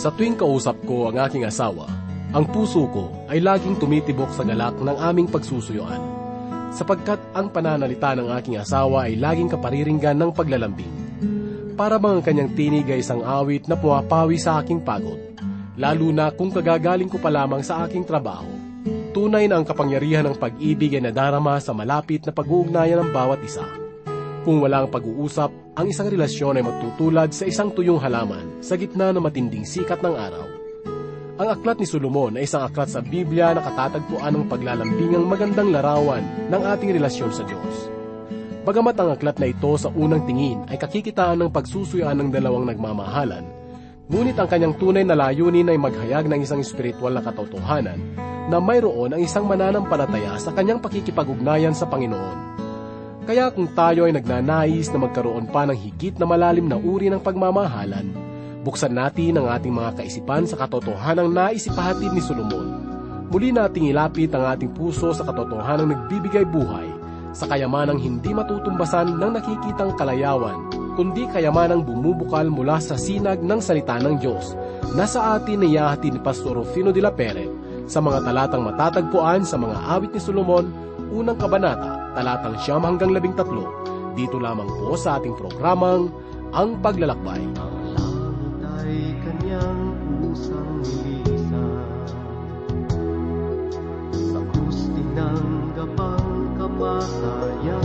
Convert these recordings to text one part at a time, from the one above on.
Sa tuwing kausap ko ang aking asawa, ang puso ko ay laging tumitibok sa galak ng aming pagsusuyuan. Sapagkat ang pananalita ng aking asawa ay laging kapariringgan ng paglalambing. Para bang ang kanyang tinig ay isang awit na pumapawi sa aking pagod, lalo na kung kagagaling ko pa lamang sa aking trabaho. Tunay na ang kapangyarihan ng pag-ibig ay nadarama sa malapit na pag-uugnayan ng bawat isa. Kung wala ang pag-uusap, ang isang relasyon ay magtutulad sa isang tuyong halaman sa gitna ng matinding sikat ng araw. Ang aklat ni Solomon ay isang aklat sa Biblia na katatagpuan ng paglalambingang magandang larawan ng ating relasyon sa Diyos. Bagamat ang aklat na ito sa unang tingin ay kakikitaan ng pagsusuyaan ng dalawang nagmamahalan, ngunit ang kanyang tunay na layunin ay maghayag ng isang espiritual na katotohanan na mayroon ang isang mananampalataya sa kanyang pakikipag-ugnayan sa Panginoon. Kaya kung tayo ay nagnanais na magkaroon pa ng higit na malalim na uri ng pagmamahalan, buksan natin ang ating mga kaisipan sa katotohanang naisipahatid ni Solomon. Muli nating ilapit ang ating puso sa katotohanang nagbibigay buhay, sa kayamanang hindi matutumbasan ng nakikitang kalayawan, kundi kayamanang bumubukal mula sa sinag ng salita ng Diyos na sa atin niyahati ni Pastor Rufino de la Pere sa mga talatang matatagpuan sa mga awit ni Solomon, unang kabanata, talatang siyam hanggang labing tatlo, dito lamang po sa ating programang Ang Paglalakbay. Ang langit ay kanyang pusang nilisan Sa krus tinanggap ang kamatayan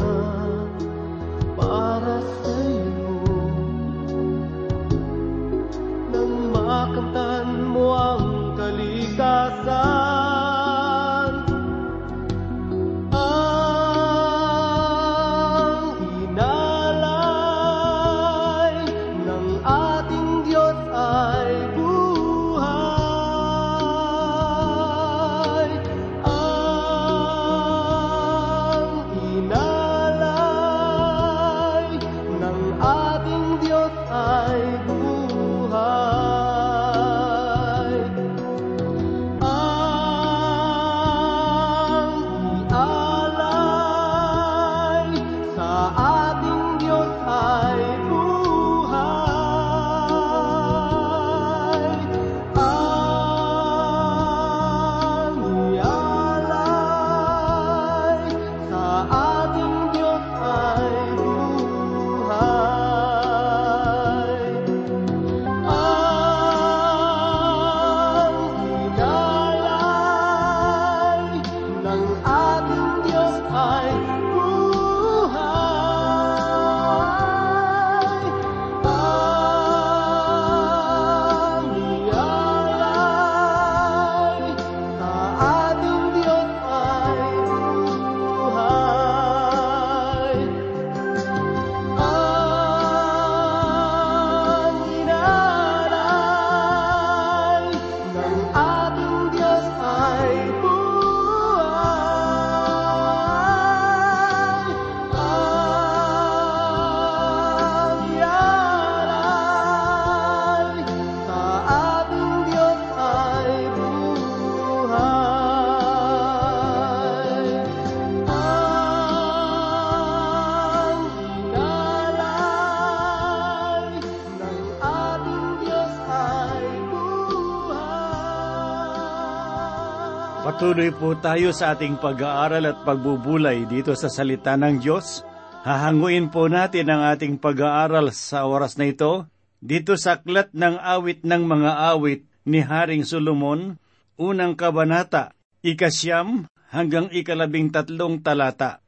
Patuloy po tayo sa ating pag-aaral at pagbubulay dito sa salita ng Diyos. Hahanguin po natin ang ating pag-aaral sa oras na ito dito sa aklat ng awit ng mga awit ni Haring Solomon, unang kabanata, ikasyam hanggang ikalabing tatlong talata.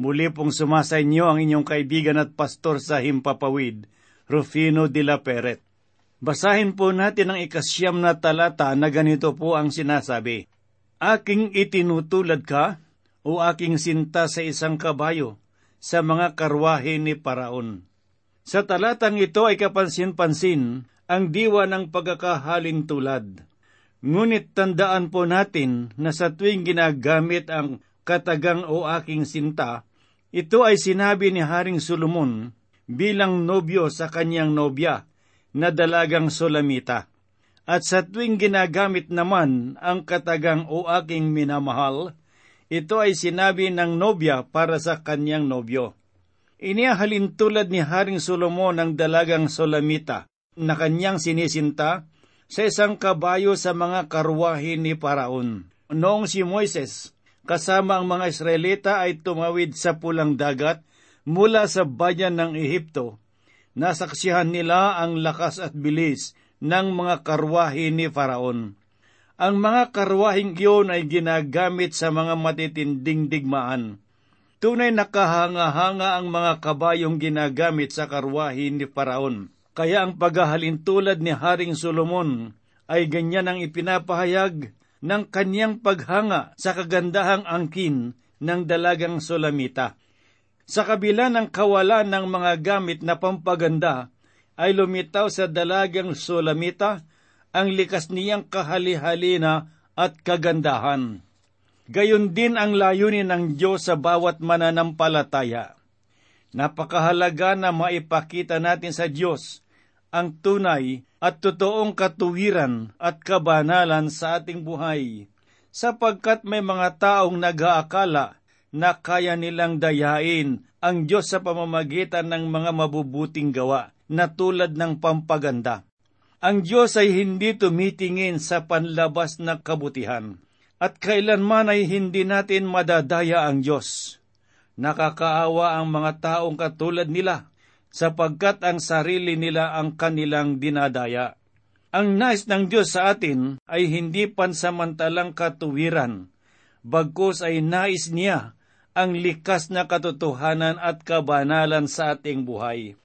Muli pong sumasa inyo ang inyong kaibigan at pastor sa Himpapawid, Rufino de la Peret. Basahin po natin ang ikasyam na talata na ganito po ang sinasabi. Aking itinutulad ka, o aking sinta sa isang kabayo, sa mga karwahe ni Paraon. Sa talatang ito ay kapansin-pansin ang diwa ng pagkakahalin tulad. Ngunit tandaan po natin na sa tuwing ginagamit ang katagang o aking sinta, ito ay sinabi ni Haring Solomon bilang nobyo sa kanyang nobya na dalagang Solamita. At sa tuwing ginagamit naman ang katagang o aking minamahal, ito ay sinabi ng nobya para sa kanyang nobyo. Iniahalin tulad ni Haring Solomon ang dalagang Solamita na kanyang sinisinta sa isang kabayo sa mga karwahe ni Paraon. Noong si Moises kasama ang mga Israelita ay tumawid sa pulang dagat mula sa bayan ng Ehipto, nasaksihan nila ang lakas at bilis ng mga karwahe ni Faraon. Ang mga karwaheng iyon ay ginagamit sa mga matitinding digmaan. Tunay nakahanga-hanga ang mga kabayong ginagamit sa karwahe ni Faraon. Kaya ang paghahalin tulad ni Haring Solomon ay ganyan ang ipinapahayag ng kanyang paghanga sa kagandahang angkin ng dalagang Solamita. Sa kabila ng kawalan ng mga gamit na pampaganda, ay lumitaw sa dalagang Solamita ang likas niyang kahali-halina at kagandahan. Gayon din ang layunin ng Diyos sa bawat mananampalataya. Napakahalaga na maipakita natin sa Diyos ang tunay at totoong katuwiran at kabanalan sa ating buhay, sapagkat may mga taong nag-aakala na kaya nilang dayain ang Diyos sa pamamagitan ng mga mabubuting gawa na tulad ng pampaganda. Ang Diyos ay hindi tumitingin sa panlabas na kabutihan, at kailanman ay hindi natin madadaya ang Diyos. Nakakaawa ang mga taong katulad nila, sapagkat ang sarili nila ang kanilang dinadaya. Ang nais ng Diyos sa atin ay hindi pansamantalang katuwiran, bagkus ay nais niya ang likas na katotohanan at kabanalan sa ating buhay.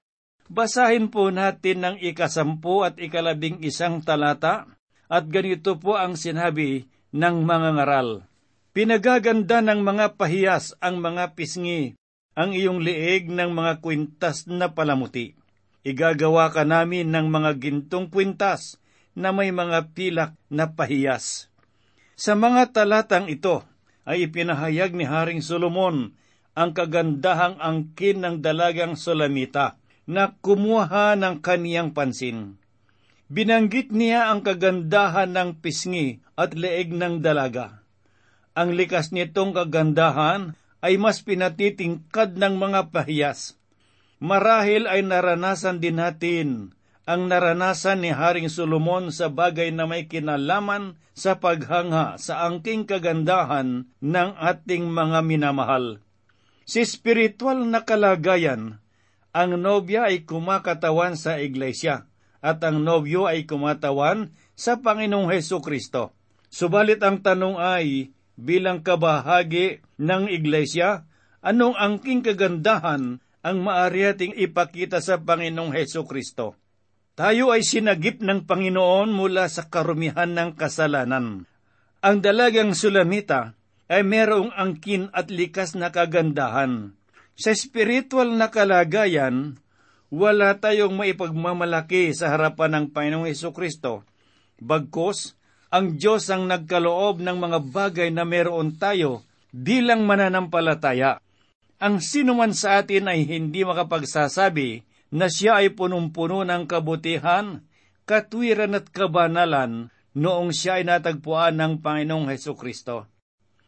Basahin po natin ng ikasampu at ikalabing isang talata at ganito po ang sinabi ng mga ngaral. Pinagaganda ng mga pahiyas ang mga pisngi, ang iyong liig ng mga kwintas na palamuti. Igagawa ka namin ng mga gintong kwintas na may mga pilak na pahiyas. Sa mga talatang ito ay ipinahayag ni Haring Solomon ang kagandahang angkin ng dalagang Solamita na kumuha ng kaniyang pansin. Binanggit niya ang kagandahan ng pisngi at leeg ng dalaga. Ang likas nitong kagandahan ay mas pinatitingkad ng mga pahiyas. Marahil ay naranasan din natin ang naranasan ni Haring Solomon sa bagay na may kinalaman sa paghanga sa angking kagandahan ng ating mga minamahal. Si spiritual na kalagayan ang nobya ay kumakatawan sa iglesia at ang nobyo ay kumatawan sa Panginoong Heso Kristo. Subalit ang tanong ay, bilang kabahagi ng iglesia, anong angking kagandahan ang maari ating ipakita sa Panginoong Heso Kristo? Tayo ay sinagip ng Panginoon mula sa karumihan ng kasalanan. Ang dalagang sulamita ay merong angkin at likas na kagandahan sa spiritual na kalagayan, wala tayong maipagmamalaki sa harapan ng Panginoong Heso Kristo. Bagkos, ang Diyos ang nagkaloob ng mga bagay na meron tayo bilang mananampalataya. Ang sinuman sa atin ay hindi makapagsasabi na siya ay punong-puno ng kabutihan, katwiran at kabanalan noong siya ay natagpuan ng Panginoong Heso Kristo.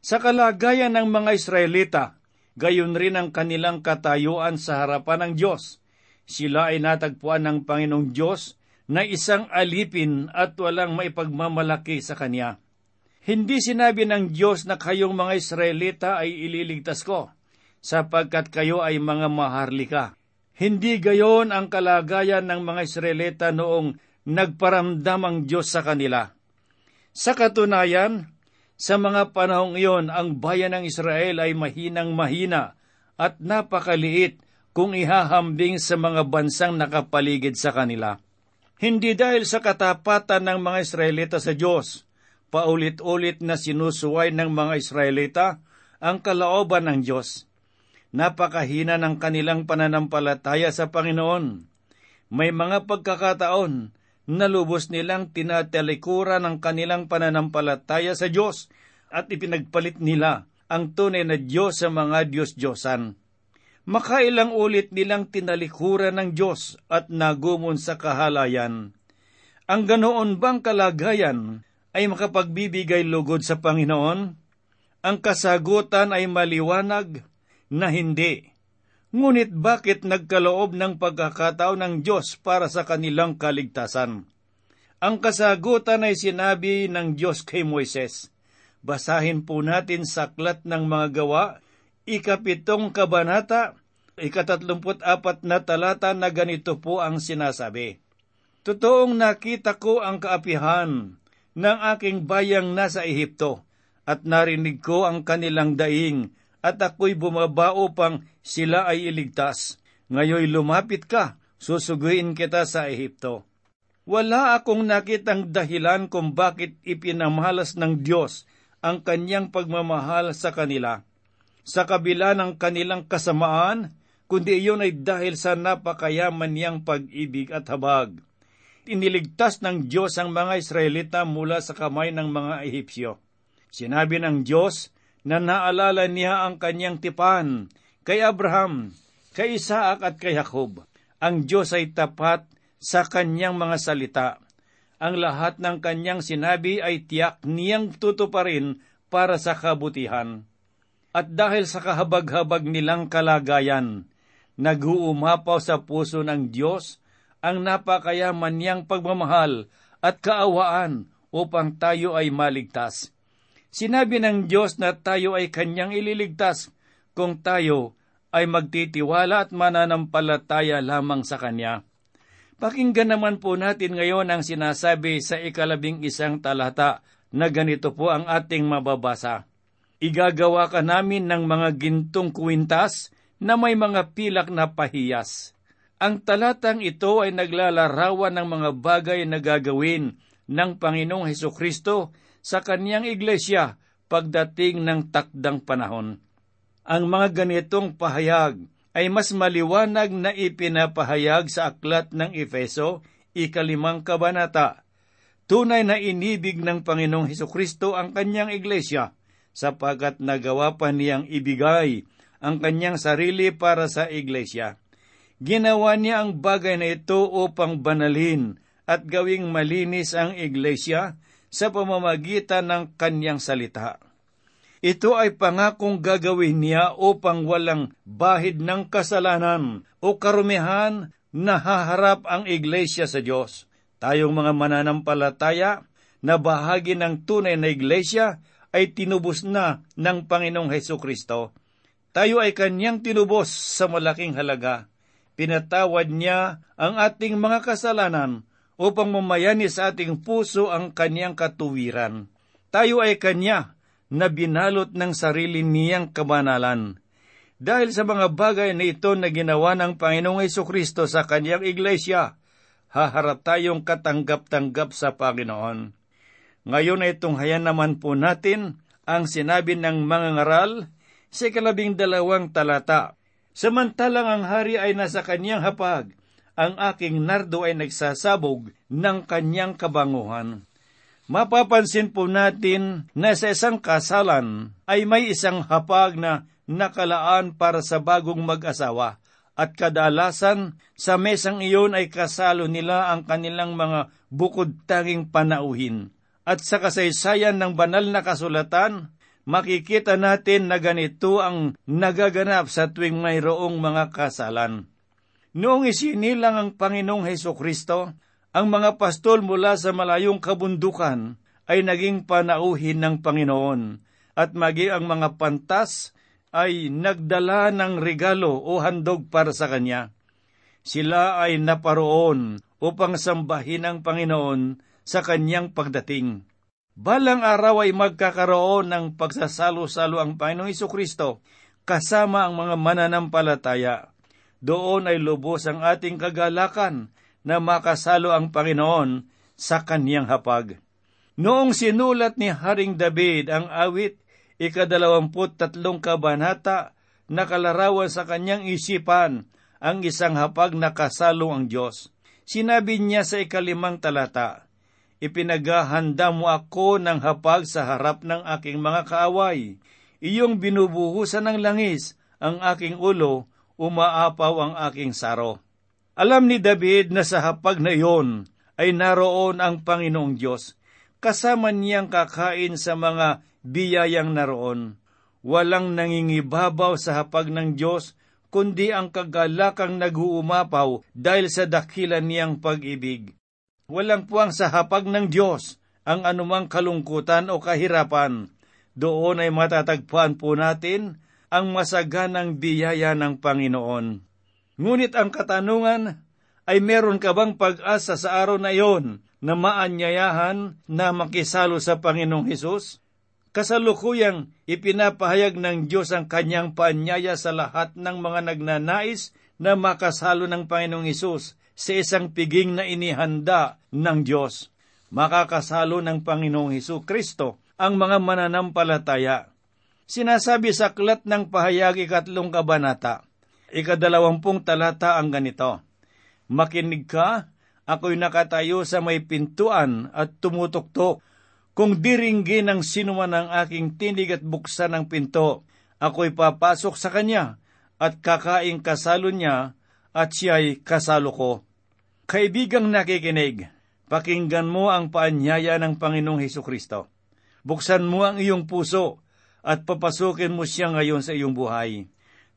Sa kalagayan ng mga Israelita, gayon rin ang kanilang katayuan sa harapan ng Diyos. Sila ay natagpuan ng Panginoong Diyos na isang alipin at walang maipagmamalaki sa Kanya. Hindi sinabi ng Diyos na kayong mga Israelita ay ililigtas ko, sapagkat kayo ay mga maharlika. Hindi gayon ang kalagayan ng mga Israelita noong nagparamdam ang Diyos sa kanila. Sa katunayan, sa mga panahong iyon, ang bayan ng Israel ay mahinang mahina at napakaliit kung ihahambing sa mga bansang nakapaligid sa kanila. Hindi dahil sa katapatan ng mga Israelita sa Diyos, paulit-ulit na sinusuway ng mga Israelita ang kalaoban ng Diyos. Napakahina ng kanilang pananampalataya sa Panginoon. May mga pagkakataon nalubos nilang tinatalikuran ang kanilang pananampalataya sa Diyos at ipinagpalit nila ang tunay na Diyos sa mga Diyos-Diyosan. Makailang ulit nilang tinalikuran ng Diyos at nagumon sa kahalayan. Ang ganoon bang kalagayan ay makapagbibigay lugod sa Panginoon? Ang kasagutan ay maliwanag na hindi. Ngunit bakit nagkaloob ng pagkakataon ng Diyos para sa kanilang kaligtasan? Ang kasagutan ay sinabi ng Diyos kay Moises. Basahin po natin sa aklat ng mga gawa, ikapitong kabanata, ikatatlumput apat na talata na ganito po ang sinasabi. Totoong nakita ko ang kaapihan ng aking bayang nasa Ehipto, at narinig ko ang kanilang daing, at ako'y bumaba upang sila ay iligtas. Ngayoy lumapit ka, susuguin kita sa Ehipto. Wala akong nakitang dahilan kung bakit ipinamalas ng Diyos ang kanyang pagmamahal sa kanila. Sa kabila ng kanilang kasamaan, kundi iyon ay dahil sa napakayaman niyang pag-ibig at habag. Iniligtas ng Diyos ang mga Israelita mula sa kamay ng mga Ehipsyo. Sinabi ng Diyos na naalala niya ang kanyang tipan kay Abraham, kay Isaac at kay Jacob. Ang Diyos ay tapat sa kanyang mga salita. Ang lahat ng kanyang sinabi ay tiyak niyang tutuparin para sa kabutihan. At dahil sa kahabag-habag nilang kalagayan, naguumapaw sa puso ng Diyos ang napakayaman niyang pagmamahal at kaawaan upang tayo ay maligtas. Sinabi ng Diyos na tayo ay kanyang ililigtas kung tayo ay magtitiwala at mananampalataya lamang sa Kanya. Pakinggan naman po natin ngayon ang sinasabi sa ikalabing isang talata na ganito po ang ating mababasa. Igagawa ka namin ng mga gintong kwintas na may mga pilak na pahiyas. Ang talatang ito ay naglalarawan ng mga bagay na gagawin ng Panginoong Heso Kristo sa kaniyang iglesia pagdating ng takdang panahon. Ang mga ganitong pahayag ay mas maliwanag na ipinapahayag sa aklat ng Efeso, ikalimang kabanata. Tunay na inibig ng Panginoong Heso Kristo ang kanyang iglesia, sapagkat nagawa pa niyang ibigay ang kanyang sarili para sa iglesia. Ginawa niya ang bagay na ito upang banalin at gawing malinis ang iglesia sa pamamagitan ng kanyang salita. Ito ay pangakong gagawin niya upang walang bahid ng kasalanan o karumihan na haharap ang iglesia sa Diyos. Tayong mga mananampalataya na bahagi ng tunay na iglesia ay tinubos na ng Panginoong Heso Kristo. Tayo ay kanyang tinubos sa malaking halaga. Pinatawad niya ang ating mga kasalanan upang mamayani sa ating puso ang kanyang katuwiran. Tayo ay kanya na binalot ng sarili niyang kabanalan. Dahil sa mga bagay na ito na ginawa ng Panginoong Yeso Kristo sa kanyang iglesia, haharap tayong katanggap-tanggap sa Panginoon. Ngayon ay tunghayan naman po natin ang sinabi ng mga ngaral sa ikalabing dalawang talata. Samantalang ang hari ay nasa kanyang hapag, ang aking nardo ay nagsasabog ng kanyang kabanguhan. Mapapansin po natin na sa isang kasalan ay may isang hapag na nakalaan para sa bagong mag-asawa at kadalasan sa mesang iyon ay kasalo nila ang kanilang mga bukod tanging panauhin. At sa kasaysayan ng banal na kasulatan, makikita natin na ganito ang nagaganap sa tuwing mayroong mga kasalan. Noong isinilang ang Panginoong Heso Kristo, ang mga pastol mula sa malayong kabundukan ay naging panauhin ng Panginoon at magi ang mga pantas ay nagdala ng regalo o handog para sa Kanya. Sila ay naparoon upang sambahin ang Panginoon sa Kanyang pagdating. Balang araw ay magkakaroon ng pagsasalo-salo ang Panginoong Kristo kasama ang mga mananampalataya. Doon ay lubos ang ating kagalakan na makasalo ang Panginoon sa kaniyang hapag. Noong sinulat ni Haring David ang awit, ikadalawamput tatlong kabanata, nakalarawan sa kanyang isipan ang isang hapag na kasalo ang Diyos. Sinabi niya sa ikalimang talata, Ipinaghahanda mo ako ng hapag sa harap ng aking mga kaaway. Iyong binubuhusan ng langis ang aking ulo, umaapaw ang aking saro. Alam ni David na sa hapag na iyon ay naroon ang Panginoong Diyos. Kasama niyang kakain sa mga biyayang naroon. Walang nangingibabaw sa hapag ng Diyos, kundi ang kagalakang naguumapaw dahil sa dakilan niyang pag-ibig. walang puwang sa hapag ng Diyos ang anumang kalungkutan o kahirapan. Doon ay matatagpuan po natin ang masaganang biyaya ng Panginoon. Ngunit ang katanungan ay meron ka bang pag-asa sa araw na iyon na maanyayahan na makisalo sa Panginoong Hesus? Kasalukuyang ipinapahayag ng Diyos ang kanyang paanyaya sa lahat ng mga nagnanais na makasalo ng Panginoong Hesus sa isang piging na inihanda ng Diyos. Makakasalo ng Panginoong Hesus Kristo ang mga mananampalataya. Sinasabi sa aklat ng pahayag ikatlong kabanata, ikadalawampung talata ang ganito, Makinig ka, ako'y nakatayo sa may pintuan at tumutuktok. Kung diringgi ng sinuman ang aking tinig at buksan ang pinto, ako'y papasok sa kanya at kakaing kasalo niya at siya'y kasalo ko. Kaibigang nakikinig, pakinggan mo ang paanyaya ng Panginoong Heso Kristo. Buksan mo ang iyong puso at papasukin mo siya ngayon sa iyong buhay.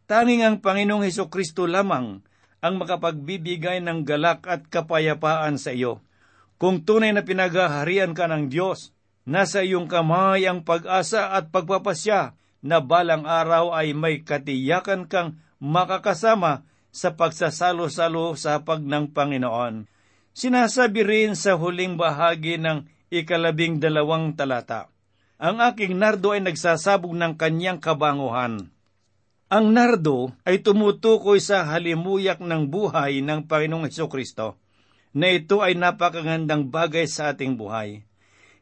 Tanging ang Panginoong Heso Kristo lamang ang makapagbibigay ng galak at kapayapaan sa iyo. Kung tunay na pinagaharian ka ng Diyos, nasa iyong kamay ang pag-asa at pagpapasya na balang araw ay may katiyakan kang makakasama sa pagsasalo-salo sa hapag ng Panginoon. Sinasabi rin sa huling bahagi ng ikalabing dalawang talata, Ang aking nardo ay nagsasabog ng kanyang kabanguhan. Ang nardo ay tumutukoy sa halimuyak ng buhay ng Panginoong Heso Kristo, na ito ay napakagandang bagay sa ating buhay.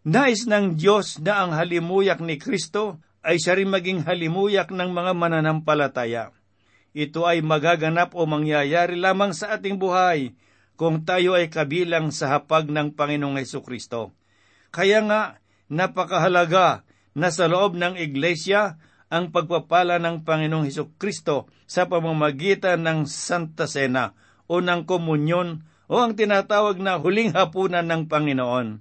Nais ng Diyos na ang halimuyak ni Kristo ay siya rin maging halimuyak ng mga mananampalataya. Ito ay magaganap o mangyayari lamang sa ating buhay kung tayo ay kabilang sa hapag ng Panginoong Heso Kristo. Kaya nga, napakahalaga na sa loob ng iglesia ang pagpapala ng Panginoong Heso Kristo sa pamamagitan ng Santa Cena o ng komunyon o ang tinatawag na huling hapunan ng Panginoon.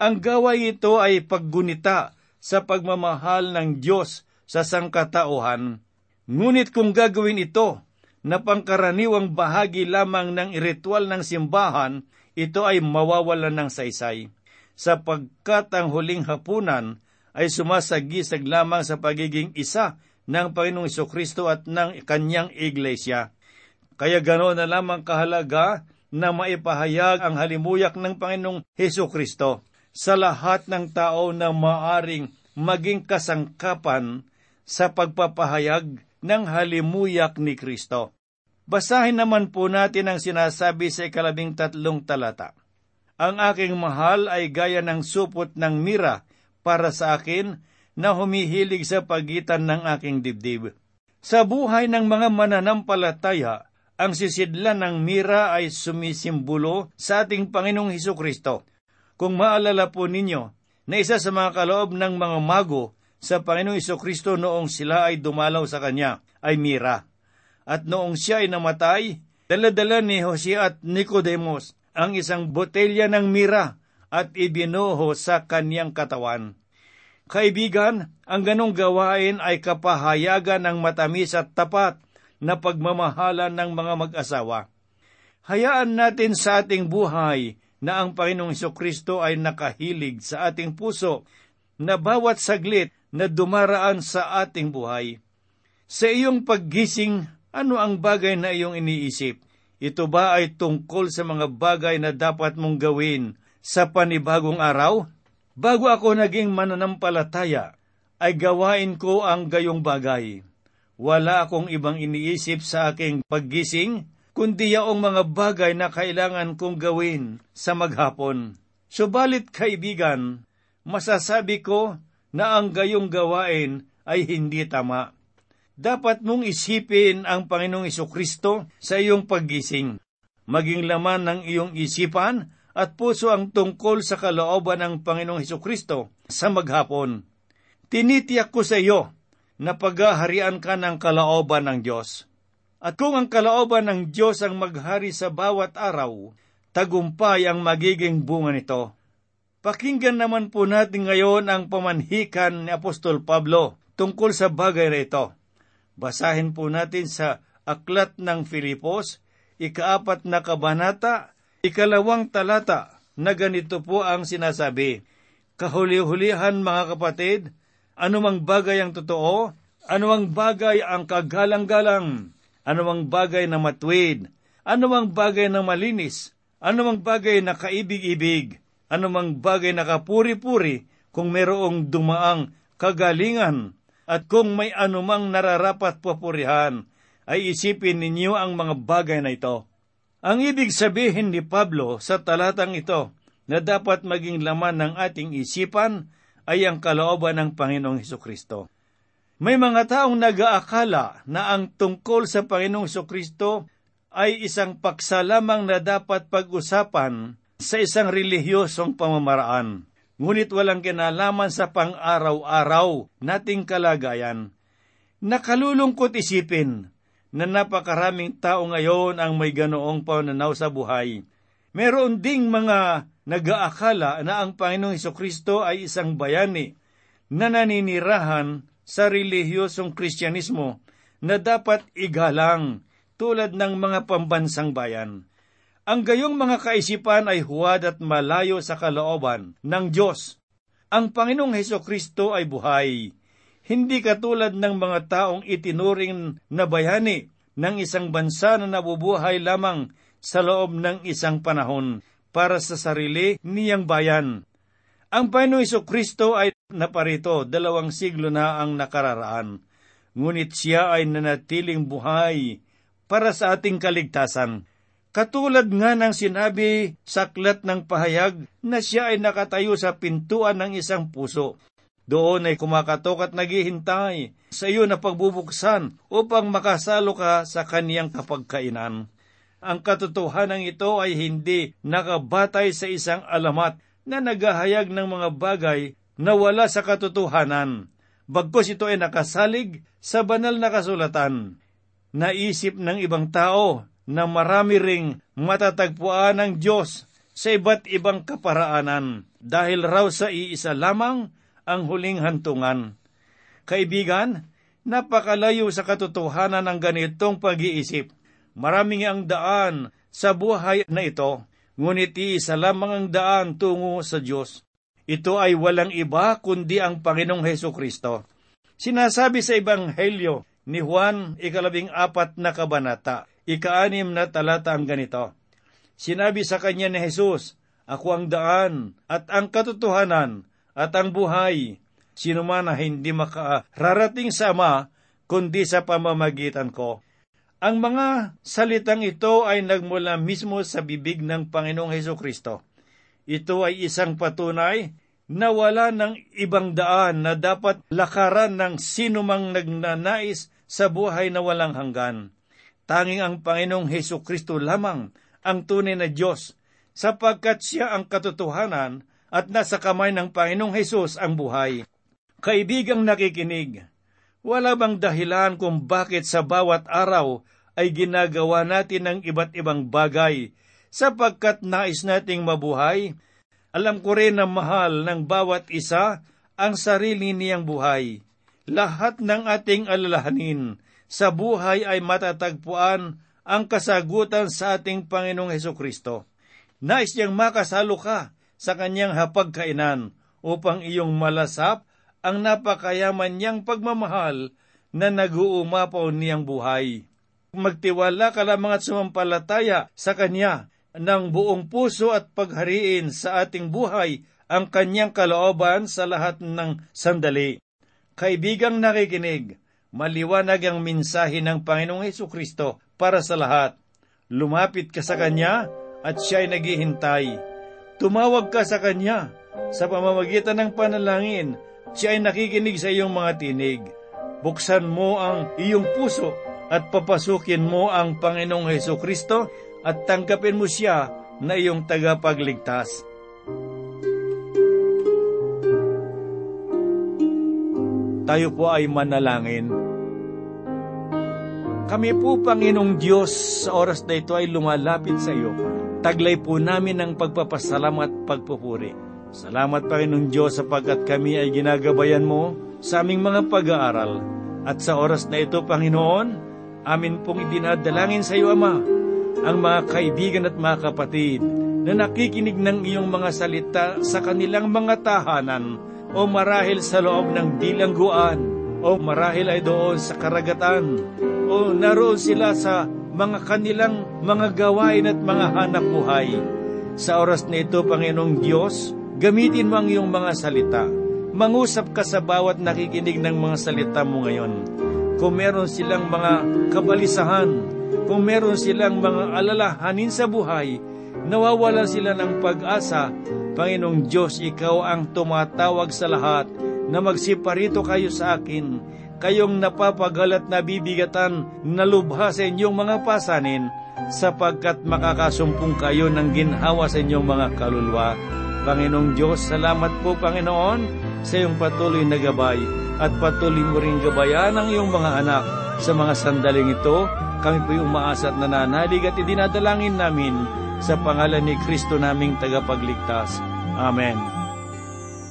Ang gaway ito ay paggunita sa pagmamahal ng Diyos sa sangkatauhan. Ngunit kung gagawin ito na pangkaraniwang bahagi lamang ng ritual ng simbahan, ito ay mawawalan ng saysay, sapagkat ang huling hapunan ay sumasagisag lamang sa pagiging isa ng Panginoong Kristo at ng kanyang iglesia. Kaya ganoon na lamang kahalaga na maipahayag ang halimuyak ng Panginoong Heso Kristo sa lahat ng tao na maaring maging kasangkapan sa pagpapahayag ng halimuyak ni Kristo. Basahin naman po natin ang sinasabi sa ikalabing tatlong talata. Ang aking mahal ay gaya ng supot ng mira para sa akin na humihilig sa pagitan ng aking dibdib. Sa buhay ng mga mananampalataya, ang sisidlan ng mira ay sumisimbolo sa ating Panginoong Heso Kristo. Kung maalala po ninyo na isa sa mga kaloob ng mga mago sa Panginoong Heso Kristo noong sila ay dumalaw sa Kanya ay mira. At noong siya ay namatay, daladala ni Jose at Nicodemus ang isang botelya ng mira at ibinuho sa kanyang katawan. Kaibigan, ang ganong gawain ay kapahayagan ng matamis at tapat na pagmamahalan ng mga mag-asawa. Hayaan natin sa ating buhay na ang Panginoong Kristo ay nakahilig sa ating puso na bawat saglit na dumaraan sa ating buhay. Sa iyong paggising, ano ang bagay na iyong iniisip? Ito ba ay tungkol sa mga bagay na dapat mong gawin sa panibagong araw? Bago ako naging mananampalataya, ay gawain ko ang gayong bagay. Wala akong ibang iniisip sa aking paggising, kundi yaong mga bagay na kailangan kong gawin sa maghapon. Subalit kaibigan, masasabi ko na ang gayong gawain ay hindi tama. Dapat mong isipin ang Panginoong Kristo sa iyong paggising. Maging laman ng iyong isipan at puso ang tungkol sa kalooban ng Panginoong Kristo sa maghapon. Tinitiyak ko sa iyo na paghaharian ka ng kalooban ng Diyos. At kung ang kalooban ng Diyos ang maghari sa bawat araw, tagumpay ang magiging bunga nito. Pakinggan naman po natin ngayon ang pamanhikan ni Apostol Pablo tungkol sa bagay na ito. Basahin po natin sa Aklat ng Filipos, ikaapat na kabanata, ikalawang talata na ganito po ang sinasabi, Kahuli-hulihan mga kapatid, anumang bagay ang totoo, anumang bagay ang kagalang-galang, anumang bagay na matwid, anumang bagay na malinis, anumang bagay na kaibig-ibig, anumang bagay na kapuri-puri, kung mayroong dumaang kagalingan, at kung may anumang nararapat papurihan, ay isipin ninyo ang mga bagay na ito. Ang ibig sabihin ni Pablo sa talatang ito na dapat maging laman ng ating isipan ay ang kalooban ng Panginoong Heso Kristo. May mga taong nag-aakala na ang tungkol sa Panginoong Heso Kristo ay isang paksa lamang na dapat pag-usapan sa isang relihiyosong pamamaraan. Ngunit walang kinalaman sa pang-araw-araw nating kalagayan. Nakalulungkot isipin na napakaraming tao ngayon ang may ganoong pananaw sa buhay. Meron ding mga nag-aakala na ang Panginoong Kristo ay isang bayani na naninirahan sa relihiyosong Kristyanismo na dapat igalang tulad ng mga pambansang bayan. Ang gayong mga kaisipan ay huwad at malayo sa kalooban ng Diyos. Ang Panginoong Heso Kristo ay buhay. Hindi katulad ng mga taong itinuring na bayani ng isang bansa na nabubuhay lamang sa loob ng isang panahon para sa sarili niyang bayan. Ang Panginoong Iso Kristo ay naparito dalawang siglo na ang nakararaan, ngunit siya ay nanatiling buhay para sa ating kaligtasan. Katulad nga ng sinabi sa aklat ng pahayag na siya ay nakatayo sa pintuan ng isang puso. Doon ay kumakatok at naghihintay sa iyo na pagbubuksan upang makasalo ka sa kaniyang kapagkainan. Ang katotohanan ito ay hindi nakabatay sa isang alamat na naghahayag ng mga bagay na wala sa katotohanan. Bagkos ito ay nakasalig sa banal na kasulatan. Naisip ng ibang tao na marami ring matatagpuan ng Diyos sa iba't ibang kaparaanan dahil raw sa iisa lamang ang huling hantungan. Kaibigan, napakalayo sa katotohanan ng ganitong pag-iisip. Maraming ang daan sa buhay na ito, ngunit iisa lamang ang daan tungo sa Diyos. Ito ay walang iba kundi ang Panginoong Heso Kristo. Sinasabi sa Ebanghelyo ni Juan, ikalabing apat na kabanata, ikaanim na talata ang ganito. Sinabi sa kanya ni Jesus, Ako ang daan at ang katotohanan at ang buhay. Sino man na hindi makararating sa Ama, kundi sa pamamagitan ko. Ang mga salitang ito ay nagmula mismo sa bibig ng Panginoong Heso Kristo. Ito ay isang patunay na wala ng ibang daan na dapat lakaran ng sinumang nagnanais sa buhay na walang hanggan. Tanging ang Panginoong Heso Kristo lamang ang tunay na Diyos, sapagkat siya ang katotohanan at nasa kamay ng Panginoong Hesus ang buhay. Kaibigang nakikinig, wala bang dahilan kung bakit sa bawat araw ay ginagawa natin ng iba't ibang bagay sapagkat nais nating mabuhay? Alam ko rin na mahal ng bawat isa ang sarili niyang buhay. Lahat ng ating alalahanin sa buhay ay matatagpuan ang kasagutan sa ating Panginoong Heso Kristo. Nais niyang makasalo ka sa kanyang hapagkainan upang iyong malasap ang napakayaman niyang pagmamahal na nag-uumapaw niyang buhay. Magtiwala ka lamang at sumampalataya sa Kanya ng buong puso at paghariin sa ating buhay ang Kanyang kalooban sa lahat ng sandali. Kaibigang nakikinig, maliwanag ang minsahe ng Panginoong Heso Kristo para sa lahat. Lumapit ka sa Kanya at siya ay naghihintay. Tumawag ka sa Kanya sa pamamagitan ng panalangin siya ay nakikinig sa iyong mga tinig. Buksan mo ang iyong puso at papasukin mo ang Panginoong Heso Kristo at tanggapin mo siya na iyong tagapagligtas. Tayo po ay manalangin. Kami po, Panginoong Diyos, sa oras na ito ay lumalapit sa iyo. Taglay po namin ang pagpapasalamat at pagpupuri. Salamat, Panginoong Diyos, sapagkat kami ay ginagabayan mo sa aming mga pag-aaral. At sa oras na ito, Panginoon, amin pong idinadalangin sa iyo, Ama, ang mga kaibigan at mga kapatid na nakikinig ng iyong mga salita sa kanilang mga tahanan o marahil sa loob ng bilangguan o marahil ay doon sa karagatan o naroon sila sa mga kanilang mga gawain at mga hanap buhay. Sa oras na ito, Panginoong Diyos, gamitin mo ang iyong mga salita. Mangusap ka sa bawat nakikinig ng mga salita mo ngayon. Kung meron silang mga kabalisahan, kung meron silang mga alalahanin sa buhay, nawawalan sila ng pag-asa, Panginoong Diyos, Ikaw ang tumatawag sa lahat na magsiparito kayo sa akin kayong napapagalat na bibigatan na lubha sa inyong mga pasanin, sapagkat makakasumpong kayo ng ginhawa sa inyong mga kaluluwa. Panginoong Diyos, salamat po Panginoon sa iyong patuloy na gabay at patuloy mo rin gabayan ang iyong mga anak sa mga sandaling ito. Kami po yung umaasa at nananalig at idinadalangin namin sa pangalan ni Kristo naming tagapagligtas. Amen.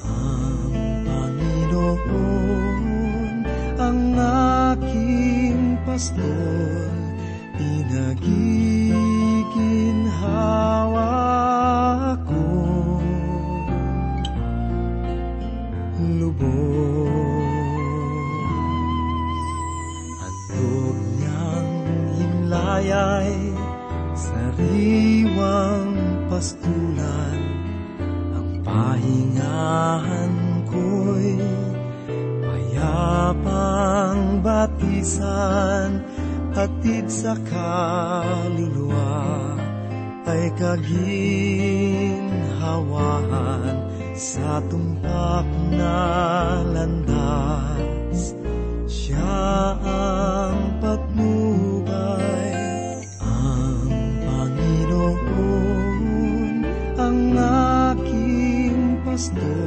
Ang Panginoon ang aking pastor, pinagiginhawa ko. Lubos, handog niyang himlayay, sariwang pastulan, ang pahingahan ko'y Payapang batisan, hatid sa kaluluwa, ay kaginhawahan sa tumpak na landas. Siya ang aking